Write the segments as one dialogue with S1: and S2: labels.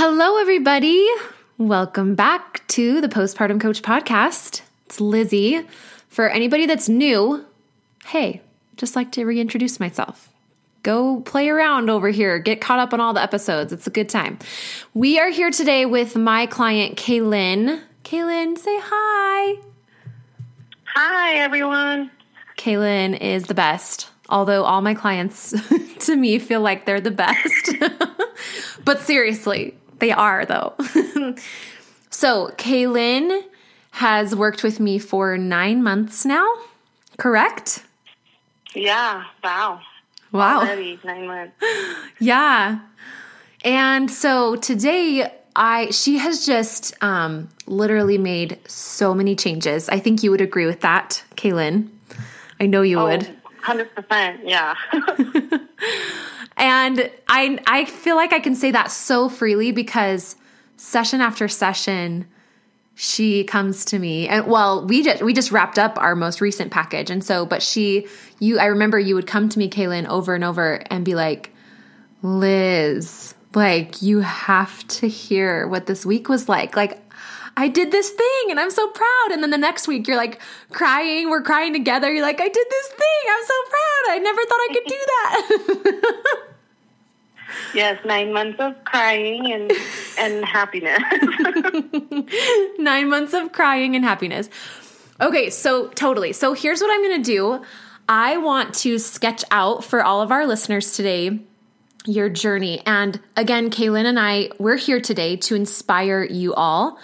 S1: Hello, everybody. Welcome back to the Postpartum Coach Podcast. It's Lizzie. For anybody that's new, hey, just like to reintroduce myself. Go play around over here, get caught up on all the episodes. It's a good time. We are here today with my client, Kaylyn. Kaylyn, say hi.
S2: Hi, everyone.
S1: Kaylyn is the best, although all my clients to me feel like they're the best. but seriously, they are though. so, Kaylyn has worked with me for nine months now, correct?
S2: Yeah, wow.
S1: Wow.
S2: Already nine months.
S1: Yeah. And so today I she has just um literally made so many changes. I think you would agree with that, Kaylyn. I know you would.
S2: 100%. Yeah.
S1: And I I feel like I can say that so freely because session after session she comes to me and well we just we just wrapped up our most recent package and so but she you I remember you would come to me Kaylyn over and over and be like Liz like you have to hear what this week was like like I did this thing and I'm so proud. And then the next week you're like crying, we're crying together. You're like, I did this thing. I'm so proud. I never thought I could do that.
S2: yes, nine months of crying and and happiness.
S1: Nine months of crying and happiness. Okay, so totally. So here's what I'm going to do. I want to sketch out for all of our listeners today your journey. And again, Kaylyn and I, we're here today to inspire you all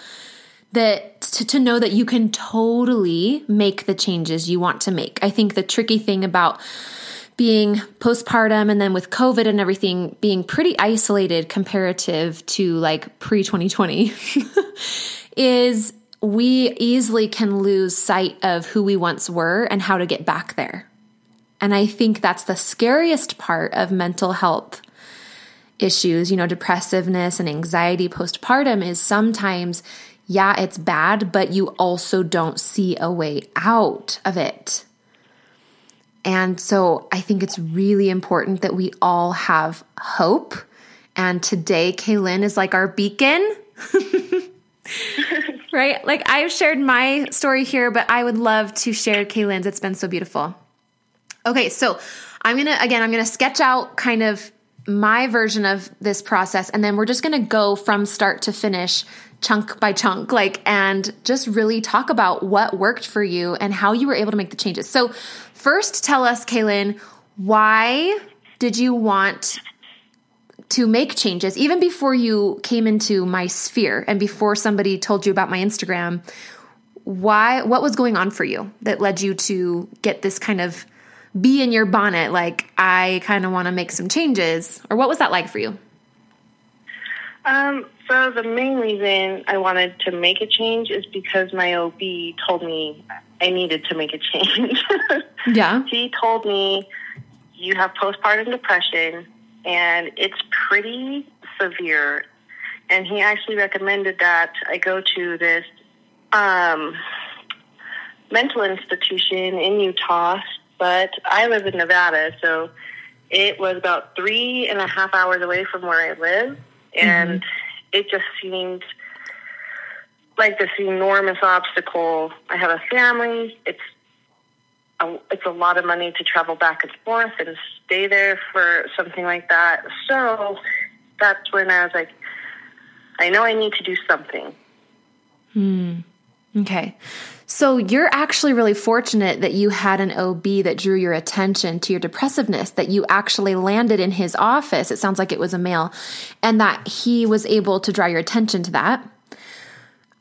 S1: that to, to know that you can totally make the changes you want to make. I think the tricky thing about being postpartum and then with COVID and everything being pretty isolated comparative to like pre 2020 is we easily can lose sight of who we once were and how to get back there. And I think that's the scariest part of mental health issues, you know, depressiveness and anxiety postpartum is sometimes, yeah, it's bad, but you also don't see a way out of it. And so I think it's really important that we all have hope. And today, Kaylyn is like our beacon. right? Like I've shared my story here, but I would love to share Kaylyn's. It's been so beautiful. Okay, so I'm gonna, again, I'm gonna sketch out kind of my version of this process, and then we're just gonna go from start to finish, chunk by chunk, like, and just really talk about what worked for you and how you were able to make the changes. So, first, tell us, Kaylyn, why did you want to make changes even before you came into my sphere and before somebody told you about my Instagram? Why, what was going on for you that led you to get this kind of be in your bonnet? Like, I kind of want to make some changes. Or what was that like for you?
S2: Um, so the main reason I wanted to make a change is because my OB told me I needed to make a change.
S1: Yeah.
S2: he told me you have postpartum depression and it's pretty severe. And he actually recommended that I go to this um, mental institution in Utah, but I live in Nevada, so it was about three and a half hours away from where I live, and it just seemed like this enormous obstacle. I have a family. It's a, it's a lot of money to travel back and forth and stay there for something like that. So that's when I was like, I know I need to do something. Hmm.
S1: Okay. So you're actually really fortunate that you had an OB that drew your attention to your depressiveness, that you actually landed in his office. It sounds like it was a male, and that he was able to draw your attention to that.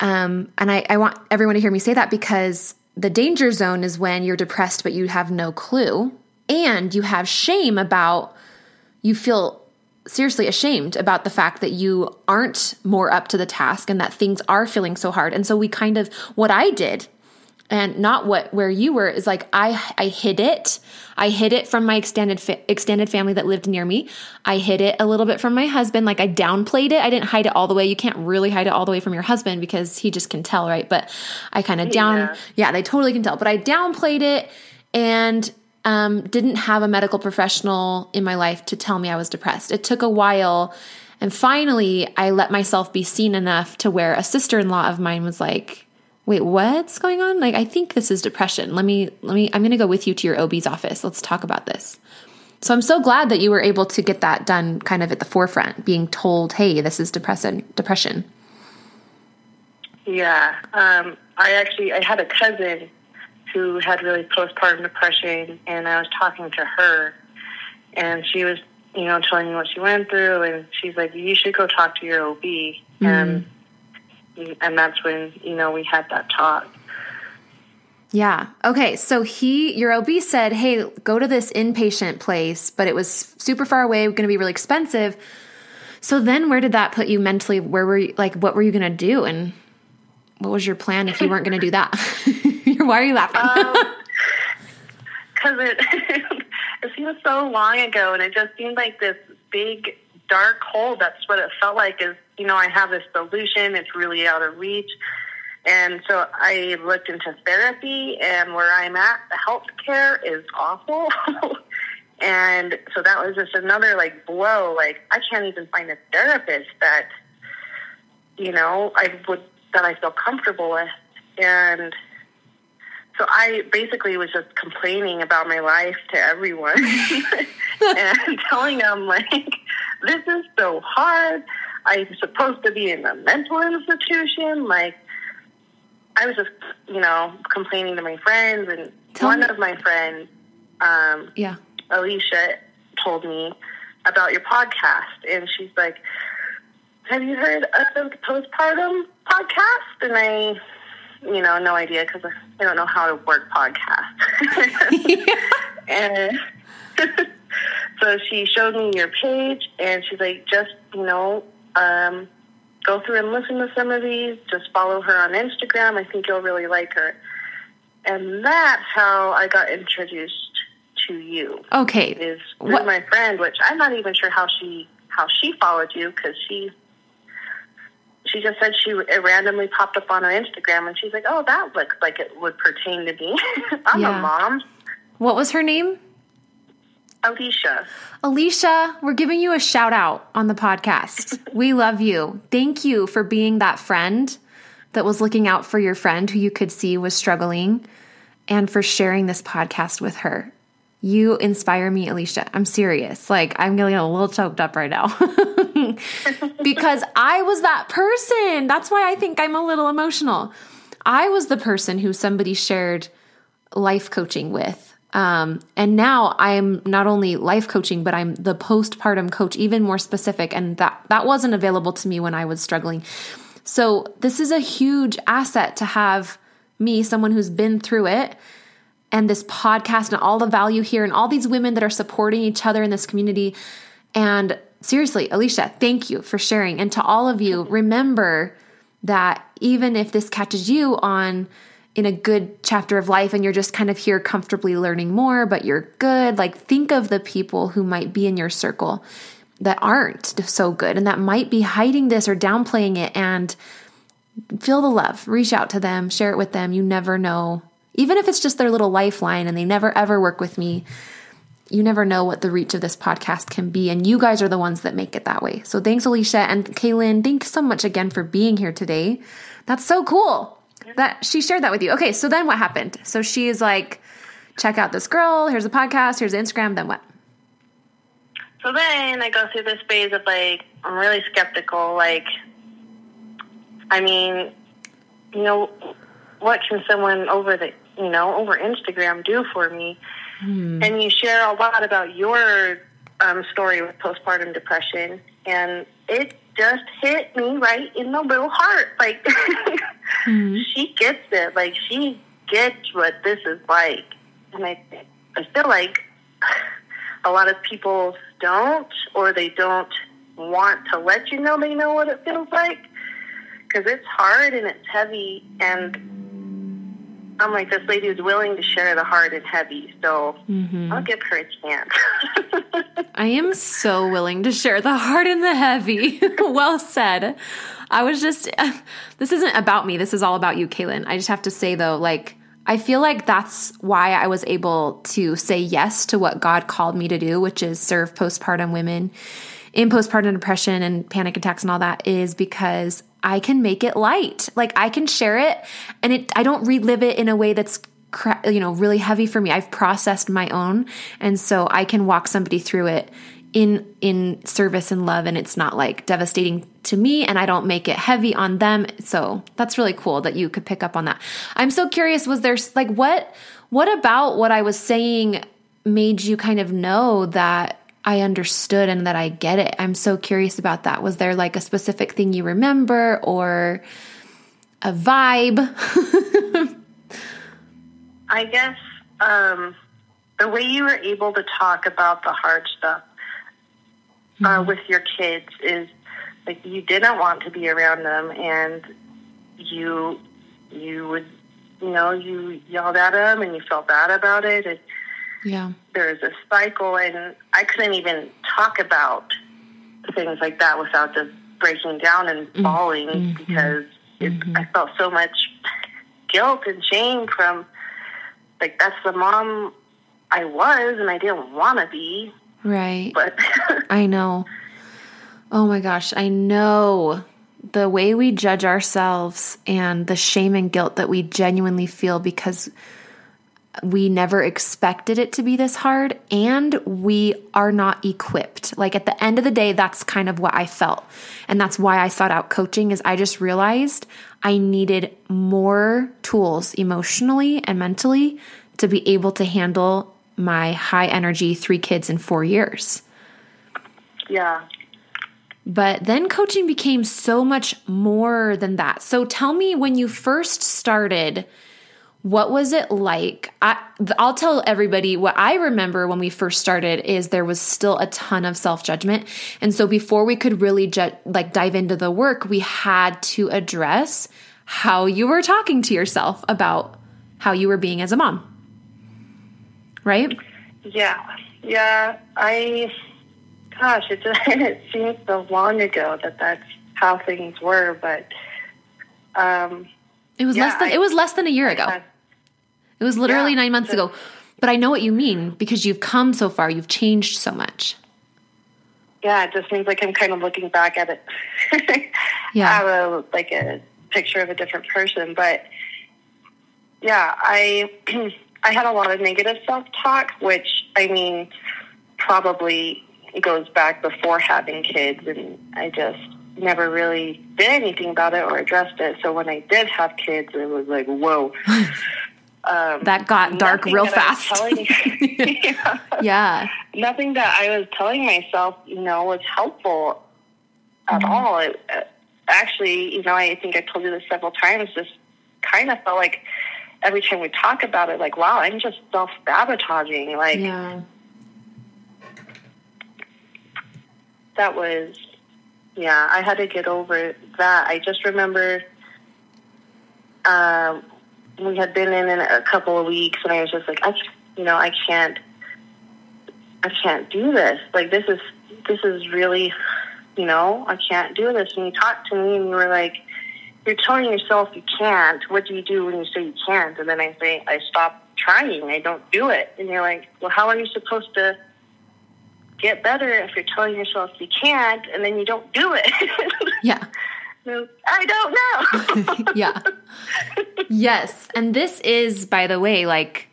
S1: Um, and I, I want everyone to hear me say that because the danger zone is when you're depressed, but you have no clue, and you have shame about you feel seriously ashamed about the fact that you aren't more up to the task and that things are feeling so hard. And so we kind of, what I did and not what where you were is like I I hid it. I hid it from my extended fa- extended family that lived near me. I hid it a little bit from my husband. Like I downplayed it. I didn't hide it all the way. You can't really hide it all the way from your husband because he just can tell, right? But I kind of down yeah. yeah, they totally can tell. But I downplayed it and um, didn't have a medical professional in my life to tell me I was depressed. It took a while. And finally, I let myself be seen enough to where a sister in law of mine was like, wait, what's going on? Like, I think this is depression. Let me, let me, I'm going to go with you to your OB's office. Let's talk about this. So I'm so glad that you were able to get that done kind of at the forefront, being told, hey, this is depression, depression.
S2: Yeah. Um, I actually, I had a cousin who had really postpartum depression, and I was talking to her, and she was, you know, telling me what she went through, and she's like, "You should go talk to your OB," mm-hmm. and and that's when you know we had that talk.
S1: Yeah. Okay. So he, your OB said, "Hey, go to this inpatient place," but it was super far away, going to be really expensive. So then, where did that put you mentally? Where were you? Like, what were you going to do? And what was your plan if you weren't going to do that? Why are you laughing?
S2: Because um, it it seems so long ago, and it just seemed like this big dark hole. That's what it felt like. Is you know I have this solution. It's really out of reach. And so I looked into therapy, and where I'm at, the healthcare is awful. and so that was just another like blow. Like I can't even find a therapist that you know I would that I feel comfortable with. And so I basically was just complaining about my life to everyone and telling them like, this is so hard. I'm supposed to be in a mental institution. Like, I was just, you know, complaining to my friends, and Tell one me. of my friends, um,
S1: yeah,
S2: Alicia, told me about your podcast, and she's like, "Have you heard of the postpartum podcast?" And I you know, no idea because I don't know how to work podcasts. and so she showed me your page, and she's like, just you know, um, go through and listen to some of these. Just follow her on Instagram. I think you'll really like her. And that's how I got introduced to you.
S1: Okay,
S2: is through what? my friend, which I'm not even sure how she how she followed you because she she just said she it randomly popped up on her Instagram, and she's like, "Oh, that looks like it would pertain to me. I'm yeah. a mom."
S1: What was her name?
S2: Alicia.
S1: Alicia, we're giving you a shout out on the podcast. we love you. Thank you for being that friend that was looking out for your friend who you could see was struggling and for sharing this podcast with her. You inspire me, Alicia. I'm serious. Like, I'm getting a little choked up right now. because I was that person. That's why I think I'm a little emotional. I was the person who somebody shared life coaching with. Um, and now I'm not only life coaching, but I'm the postpartum coach, even more specific. And that, that wasn't available to me when I was struggling. So this is a huge asset to have me, someone who's been through it, and this podcast and all the value here and all these women that are supporting each other in this community. And seriously, Alicia, thank you for sharing. And to all of you, remember that even if this catches you on in a good chapter of life and you're just kind of here comfortably learning more, but you're good, like think of the people who might be in your circle that aren't so good and that might be hiding this or downplaying it and feel the love. Reach out to them, share it with them. You never know. Even if it's just their little lifeline and they never ever work with me, you never know what the reach of this podcast can be. And you guys are the ones that make it that way. So thanks, Alicia. And Kaylyn, thanks so much again for being here today. That's so cool that she shared that with you. Okay, so then what happened? So she is like, check out this girl. Here's a podcast. Here's Instagram. Then what?
S2: So then I go through this phase of like, I'm really skeptical. Like, I mean, you know, what can someone over the, you know, over Instagram do for me? Hmm. And you share a lot about your um, story with postpartum depression, and it just hit me right in the little heart. Like, hmm. she gets it. Like, she gets what this is like. And I, I feel like a lot of people don't, or they don't want to let you know they know what it feels like because it's hard and it's heavy. And I'm like, this lady is willing to share the hard and heavy, so mm-hmm. I'll give her a chance.
S1: I am so willing to share the hard and the heavy. well said. I was just, this isn't about me. This is all about you, Kaylyn. I just have to say though, like, I feel like that's why I was able to say yes to what God called me to do, which is serve postpartum women in postpartum depression and panic attacks and all that is because I can make it light. Like I can share it and it I don't relive it in a way that's you know really heavy for me. I've processed my own and so I can walk somebody through it in in service and love and it's not like devastating to me and I don't make it heavy on them. So that's really cool that you could pick up on that. I'm so curious was there like what what about what I was saying made you kind of know that I understood and that I get it? I'm so curious about that. Was there like a specific thing you remember or a vibe?
S2: I guess um, the way you were able to talk about the hard stuff uh, mm-hmm. with your kids is like you didn't want to be around them, and you you would you know you yelled at them and you felt bad about it. And
S1: yeah,
S2: there's a cycle, and I couldn't even talk about things like that without just breaking down and mm-hmm. bawling mm-hmm. because it, mm-hmm. I felt so much guilt and shame from like that's the mom I was and I didn't want to be.
S1: Right.
S2: But
S1: I know. Oh my gosh, I know the way we judge ourselves and the shame and guilt that we genuinely feel because we never expected it to be this hard and we are not equipped. Like at the end of the day that's kind of what I felt. And that's why I sought out coaching is I just realized I needed more tools emotionally and mentally to be able to handle my high energy three kids in four years.
S2: Yeah.
S1: But then coaching became so much more than that. So tell me when you first started, what was it like? I, will tell everybody what I remember when we first started is there was still a ton of self judgment. And so before we could really ju- like dive into the work, we had to address how you were talking to yourself about how you were being as a mom right?
S2: Yeah, yeah. I, gosh, it just, it seems so long ago that that's how things were, but um,
S1: it was yeah, less than I, it was less than a year ago. Had, it was literally yeah, nine months ago. But I know what you mean because you've come so far. You've changed so much.
S2: Yeah, it just seems like I'm kind of looking back at it.
S1: yeah,
S2: have a like a picture of a different person, but yeah, I I had a lot of negative self talk, which I mean, probably goes back before having kids, and I just never really did anything about it or addressed it. So when I did have kids, it was like, whoa.
S1: Um, that got dark real fast.
S2: yeah.
S1: yeah.
S2: Nothing that I was telling myself, you know, was helpful at mm-hmm. all. It, uh, actually, you know, I think I told you this several times. Just kind of felt like every time we talk about it, like, wow, I'm just self sabotaging. Like,
S1: yeah.
S2: that was, yeah, I had to get over that. I just remember um, we had been in, a couple of weeks, and I was just like, I, you know, I can't, I can't do this. Like, this is, this is really, you know, I can't do this. And you talked to me, and you were like, you're telling yourself you can't. What do you do when you say you can't? And then I say, I stop trying. I don't do it. And you're like, well, how are you supposed to get better if you're telling yourself you can't and then you don't do it?
S1: yeah.
S2: I
S1: don't know. yeah. Yes. And this is, by the way, like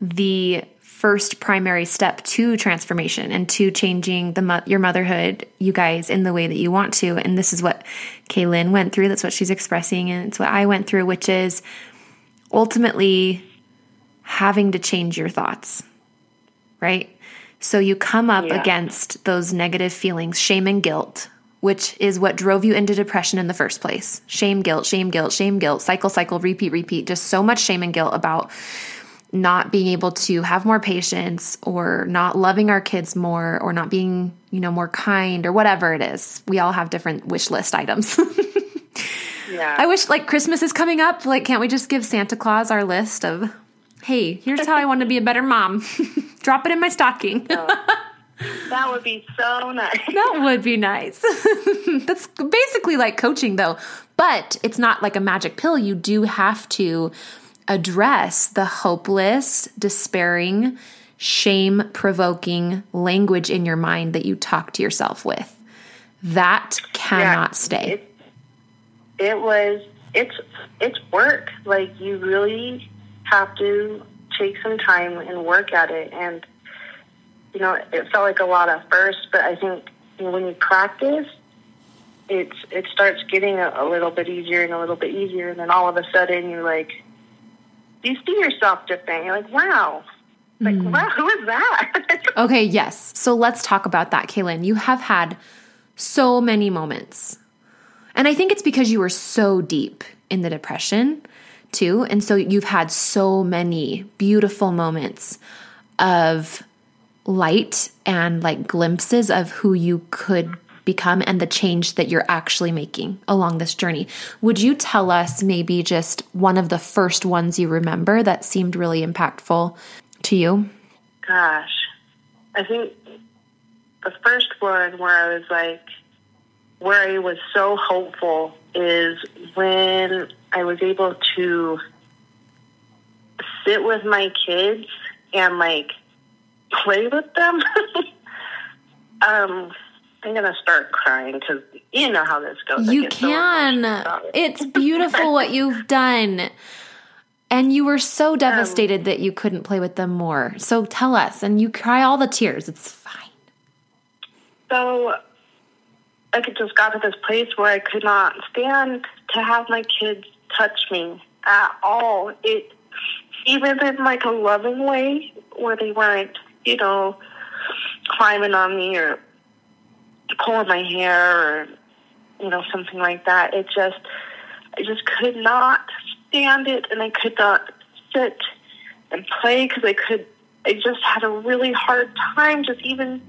S1: the first primary step to transformation and to changing the your motherhood, you guys, in the way that you want to. And this is what Kaylyn went through. That's what she's expressing, and it's what I went through, which is ultimately having to change your thoughts, right? So you come up yeah. against those negative feelings, shame and guilt, which is what drove you into depression in the first place. Shame, guilt, shame, guilt, shame, guilt, cycle, cycle, repeat, repeat. Just so much shame and guilt about not being able to have more patience or not loving our kids more or not being, you know, more kind or whatever it is. We all have different wish list items.
S2: Yeah.
S1: I wish like Christmas is coming up. Like, can't we just give Santa Claus our list of, hey, here's how I want to be a better mom? Drop it in my stocking.
S2: that would be so nice.
S1: that would be nice. That's basically like coaching though, but it's not like a magic pill. You do have to address the hopeless, despairing, shame provoking language in your mind that you talk to yourself with. That cannot
S2: Yeah,
S1: stay.
S2: It, it was it's it's work. Like you really have to take some time and work at it. And you know, it felt like a lot at first, but I think when you practice, it's it starts getting a, a little bit easier and a little bit easier, and then all of a sudden you're like, you see yourself different. You're like, wow, like mm. wow, who is that?
S1: Okay, yes. So let's talk about that, Kaylyn. You have had so many moments. And I think it's because you were so deep in the depression, too. And so you've had so many beautiful moments of light and like glimpses of who you could become and the change that you're actually making along this journey. Would you tell us maybe just one of the first ones you remember that seemed really impactful to you?
S2: Gosh, I think the first one where I was like, where I was so hopeful is when I was able to sit with my kids and like play with them. um, I'm gonna start crying because you know how this goes.
S1: You
S2: so
S1: can.
S2: it.
S1: It's beautiful what you've done. And you were so devastated that you couldn't play with them more. So tell us, and you cry all the tears. It's fine.
S2: So I could just got to this place where I could not stand to have my kids touch me at all. It even in like a loving way where they weren't, you know, climbing on me or pulling my hair or you know something like that. It just I just could not stand it, and I could not sit and play because I could. I just had a really hard time just even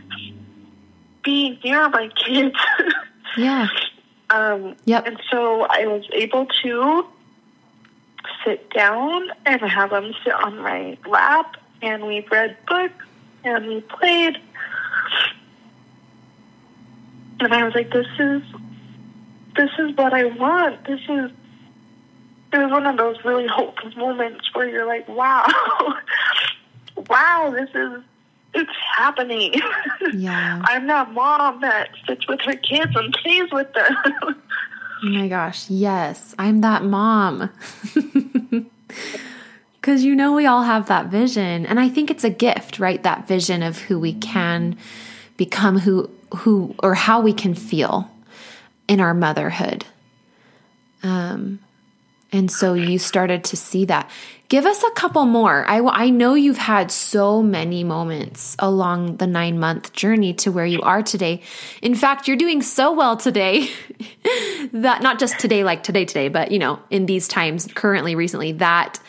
S2: being near my kids.
S1: Yeah.
S2: um,
S1: Yep.
S2: And so I was able to sit down and have them sit on my lap, and we read books and we played. And I was like, "This is, this is what I want. This is." It was one of those really hopeful moments where you're like, "Wow, wow, this is, it's happening."
S1: Yeah.
S2: I'm that mom that sits with her kids and plays with them.
S1: Oh my gosh. Yes. I'm that mom. Because you know, we all have that vision. And I think it's a gift, right? That vision of who we can become, who, who, or how we can feel in our motherhood. Um, and so you started to see that. Give us a couple more. I, I know you've had so many moments along the nine month journey to where you are today. In fact, you're doing so well today that not just today, like today, today, but you know, in these times, currently, recently, that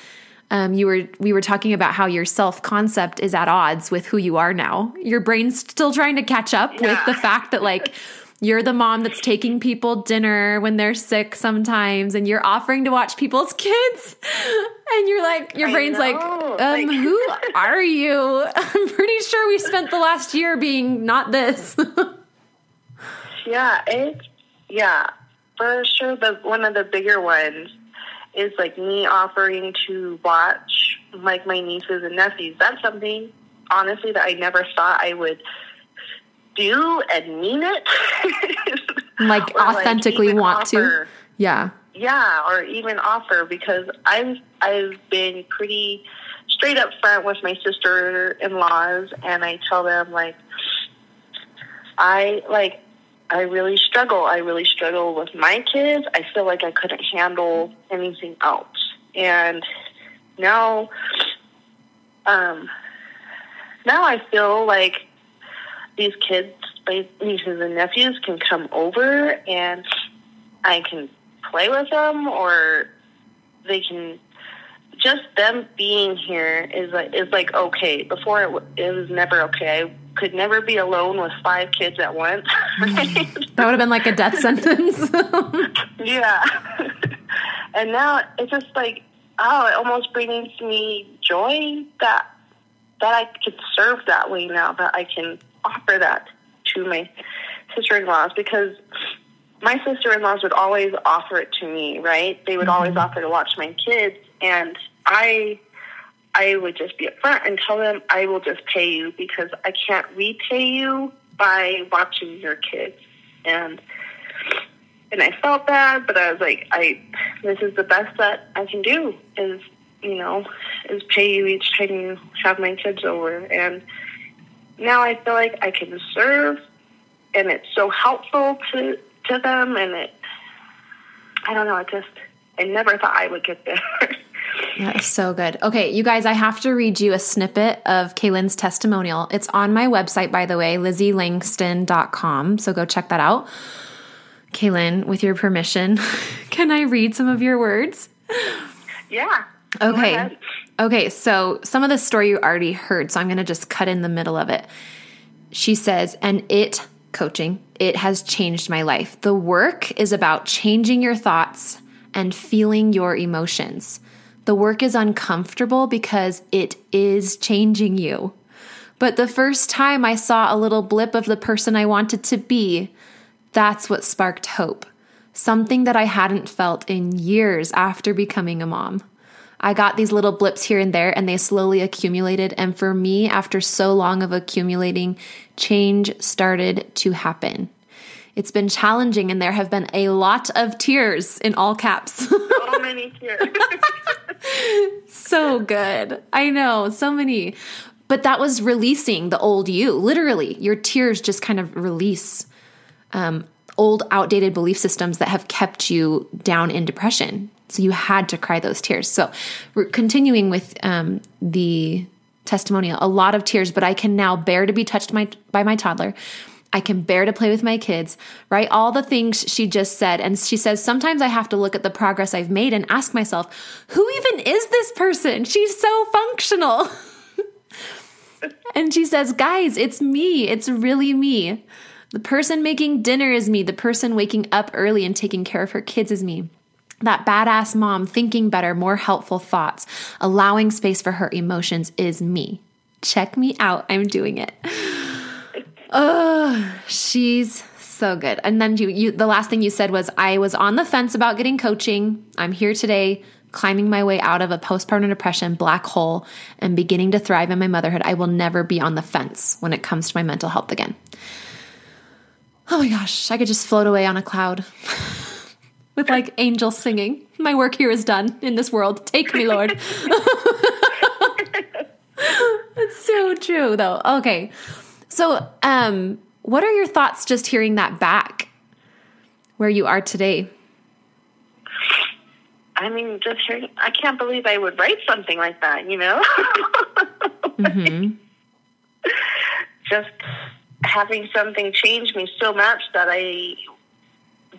S1: um, you were we were talking about how your self concept is at odds with who you are now. Your brain's still trying to catch up with the fact that like you're the mom that's taking people dinner when they're sick sometimes, and you're offering to watch people's kids, and you're like your brain's like, um,
S2: like-
S1: who are you? I'm pretty sure we spent the last year being not this.
S2: yeah, it's yeah, for sure. The one of the bigger ones is like me offering to watch like my nieces and nephews. That's something honestly that I never thought I would do and mean it.
S1: like
S2: Or,
S1: authentically
S2: even
S1: want to. Yeah.
S2: yeah, or even offer because I've I've been pretty straight up front with my sister in laws and I tell them like I like I really struggle. I really struggle with my kids. I feel like I couldn't handle anything else. And now um now I feel like these kids, my nieces and nephews can come over and I can play with them or they can just them being here is like is like okay. Before it, it was never okay. I could never be alone with five kids at once.
S1: Right? that would have been like a death sentence.
S2: yeah. and now it's just like oh, it almost brings me joy that that I could serve that way now. That I can offer that to my sister-in-laws because my sister-in-laws would always offer it to me, right? They would mm-hmm. always offer to watch my kids and I I would just be upfront and tell them I will just pay you because I can't repay you by watching your kids. And and I felt bad, but I was like, I this is the best that I can do is you know is pay you each time you have my kids over. And now I feel like I can serve, and it's so helpful to to them, and it I don't know, I just I never thought I would get there.
S1: That is so good. Okay, you guys, I have to read you a snippet of Kaylyn's testimonial. It's on my website, by the way, lizzielangston.com. So go check that out. Kaylyn, with your permission, can I read some of your words?
S2: Yeah.
S1: Okay. Okay, so some of the story you already heard, so I'm going to just cut in the middle of it. She says, and it coaching, it has changed my life. The work is about changing your thoughts and feeling your emotions. The work is uncomfortable because it is changing you. But the first time I saw a little blip of the person I wanted to be, that's what sparked hope. Something that I hadn't felt in years after becoming a mom. I got these little blips here and there, and they slowly accumulated. And for me, after so long of accumulating, change started to happen. It's been challenging, and there have been a lot of tears in all caps.
S2: so many tears.
S1: so good. I know, so many. But that was releasing the old you. Literally, your tears just kind of release um, old, outdated belief systems that have kept you down in depression. So you had to cry those tears. So, we're continuing with um, the testimonial, a lot of tears, but I can now bear to be touched my, by my toddler. I can bear to play with my kids, right? All the things she just said. And she says, sometimes I have to look at the progress I've made and ask myself, who even is this person? She's so functional. and she says, guys, it's me. It's really me. The person making dinner is me. The person waking up early and taking care of her kids is me. That badass mom thinking better, more helpful thoughts, allowing space for her emotions is me. Check me out. I'm doing it. Oh, she's so good. And then you, you, the last thing you said was, I was on the fence about getting coaching. I'm here today, climbing my way out of a postpartum depression black hole and beginning to thrive in my motherhood. I will never be on the fence when it comes to my mental health again. Oh my gosh, I could just float away on a cloud with like angels singing. My work here is done in this world. Take me, Lord. it's so true, though. Okay. So, um, what are your thoughts just hearing that back where you are today?
S2: I mean, just hearing, I can't believe I would write something like that, you know? mm-hmm. Just having something change me so much that I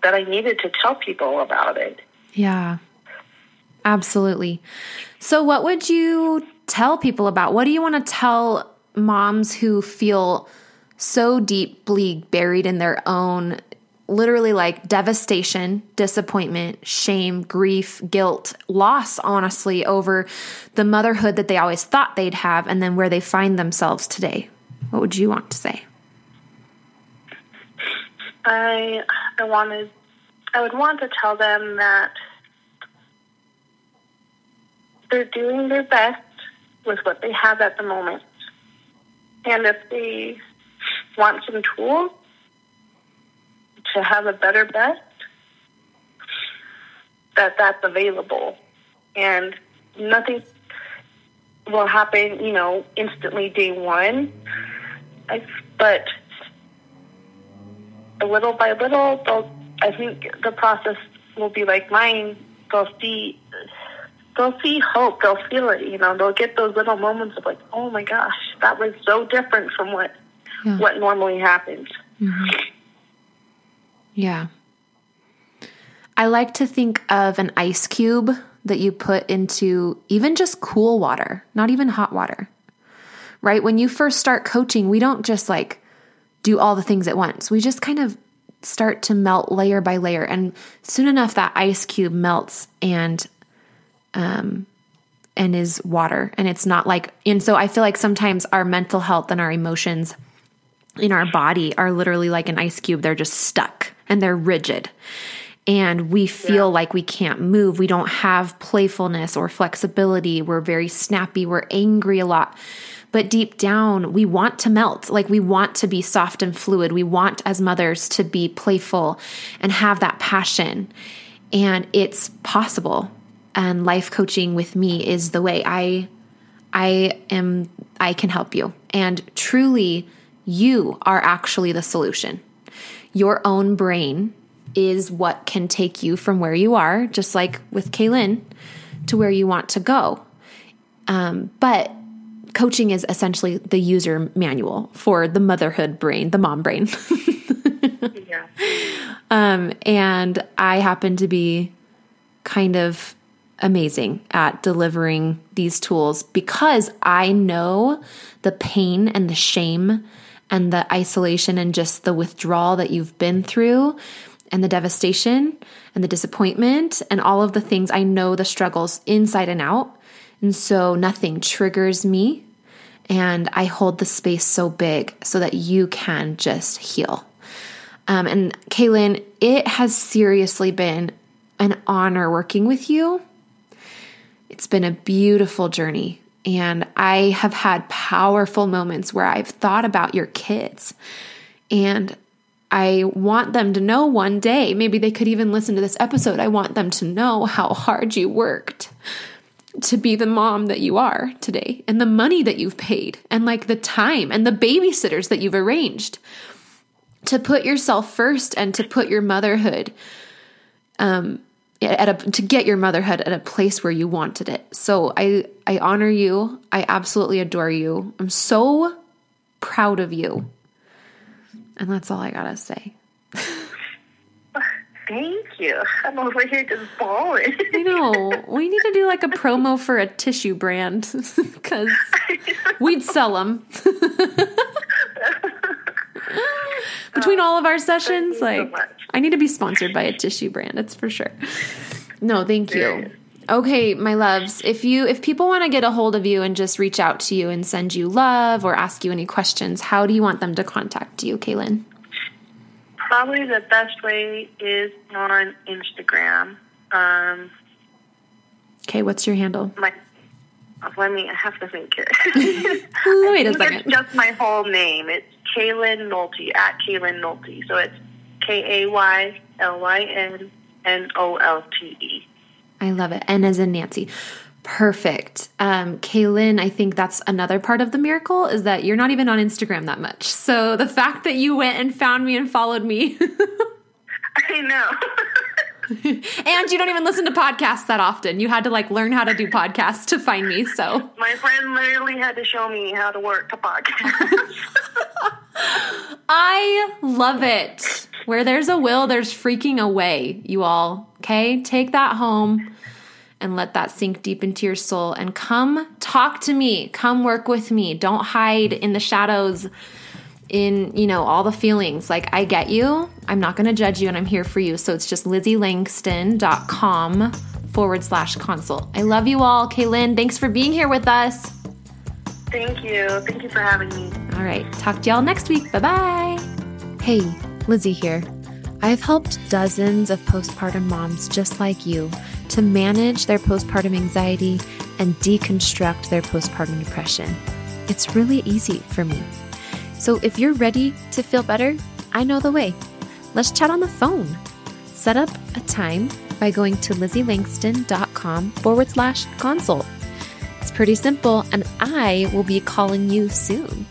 S2: that I needed to tell people about it.
S1: Yeah. Absolutely. So what would you tell people about? What do you want to tell moms who feel so deeply buried in their own literally like devastation, disappointment, shame, grief, guilt, loss, honestly, over the motherhood that they always thought they'd have and then where they find themselves today. What would you want to say?
S2: I I wanted I would want to tell them that they're doing their best with what they have at the moment. And if they want some tools to have a better best, that that's available. And nothing will happen, you know, instantly day one. I, but little by little, they'll, I think the process will be like mine. They'll see they'll see hope. They'll feel it. You know, they'll get those little moments of like, oh my gosh, that was so different from what yeah. what normally happens. Mm-hmm.
S1: Yeah. I like to think of an ice cube that you put into even just cool water, not even hot water. Right? When you first start coaching, we don't just like do all the things at once. We just kind of start to melt layer by layer and soon enough that ice cube melts and um and is water and it's not like and so I feel like sometimes our mental health and our emotions in our body are literally like an ice cube. They're just stuck and they're rigid. And we feel yeah. like we can't move. We don't have playfulness or flexibility. We're very snappy. We're angry a lot. But deep down, we want to melt. Like we want to be soft and fluid. We want, as mothers, to be playful and have that passion. And it's possible. And life coaching with me is the way I I am I can help you. And truly you are actually the solution. Your own brain is what can take you from where you are, just like with Kaylyn, to where you want to go. Um, but coaching is essentially the user manual for the motherhood brain, the mom brain. yeah. Um, and I happen to be kind of amazing at delivering these tools because I know the pain and the shame and the isolation and just the withdrawal that you've been through and the devastation and the disappointment and all of the things I know the struggles inside and out. And so nothing triggers me. And I hold the space so big so that you can just heal. Um, and Kaylyn, it has seriously been an honor working with you. It's been a beautiful journey. And I have had powerful moments where I've thought about your kids. And I want them to know one day, maybe they could even listen to this episode. I want them to know how hard you worked to be the mom that you are today and the money that you've paid and like the time and the babysitters that you've arranged to put yourself first and to put your motherhood um at a to get your motherhood at a place where you wanted it. So I I honor you. I absolutely adore you. I'm so proud of you. And that's all I got to say.
S2: Thank you. I'm over here just bawling.
S1: I know. We need to do like a promo for a tissue brand because we'd sell them. Between all of our sessions, like so I need to be sponsored by a tissue brand. It's for sure. No, thank you. Okay, my loves, if you if people want to get a hold of you and just reach out to you and send you love or ask you any questions, how do you want them to contact you, Kaylyn?
S2: Probably the best way is on Instagram. Um,
S1: okay, what's your handle?
S2: My, let me. I have to think here.
S1: Wait a second.
S2: It's just my whole name. It's Kaylyn Nolte at Kaylyn Nolte. So it's K A Y L Y N N O L T E.
S1: I love it. N as in Nancy. Perfect. Um, Kaylyn, I think that's another part of the miracle is that you're not even on Instagram that much. So the fact that you went and found me and followed me.
S2: I know.
S1: and you don't even listen to podcasts that often. You had to like learn how to do podcasts to find me. So
S2: my friend literally had to show me how to work a podcast.
S1: I love it. Where there's a will, there's freaking a way, you all. Okay? Take that home and let that sink deep into your soul and come talk to me. Come work with me. Don't hide in the shadows in, you know, all the feelings. Like I get you. I'm not going to judge you and I'm here for you. So it's just lizzieLangston.com forward slash consult. I love you all. Kaylyn, thanks for being here with us.
S2: Thank you. Thank you for having me.
S1: All right. Talk to y'all next week. Bye bye. Hey, Lizzie here. I've helped dozens of postpartum moms just like you to manage their postpartum anxiety and deconstruct their postpartum depression. It's really easy for me. So if you're ready to feel better, I know the way. Let's chat on the phone. Set up a time by going to lizzieLangston.com forward slash consult. It's pretty simple, and I will be calling you soon.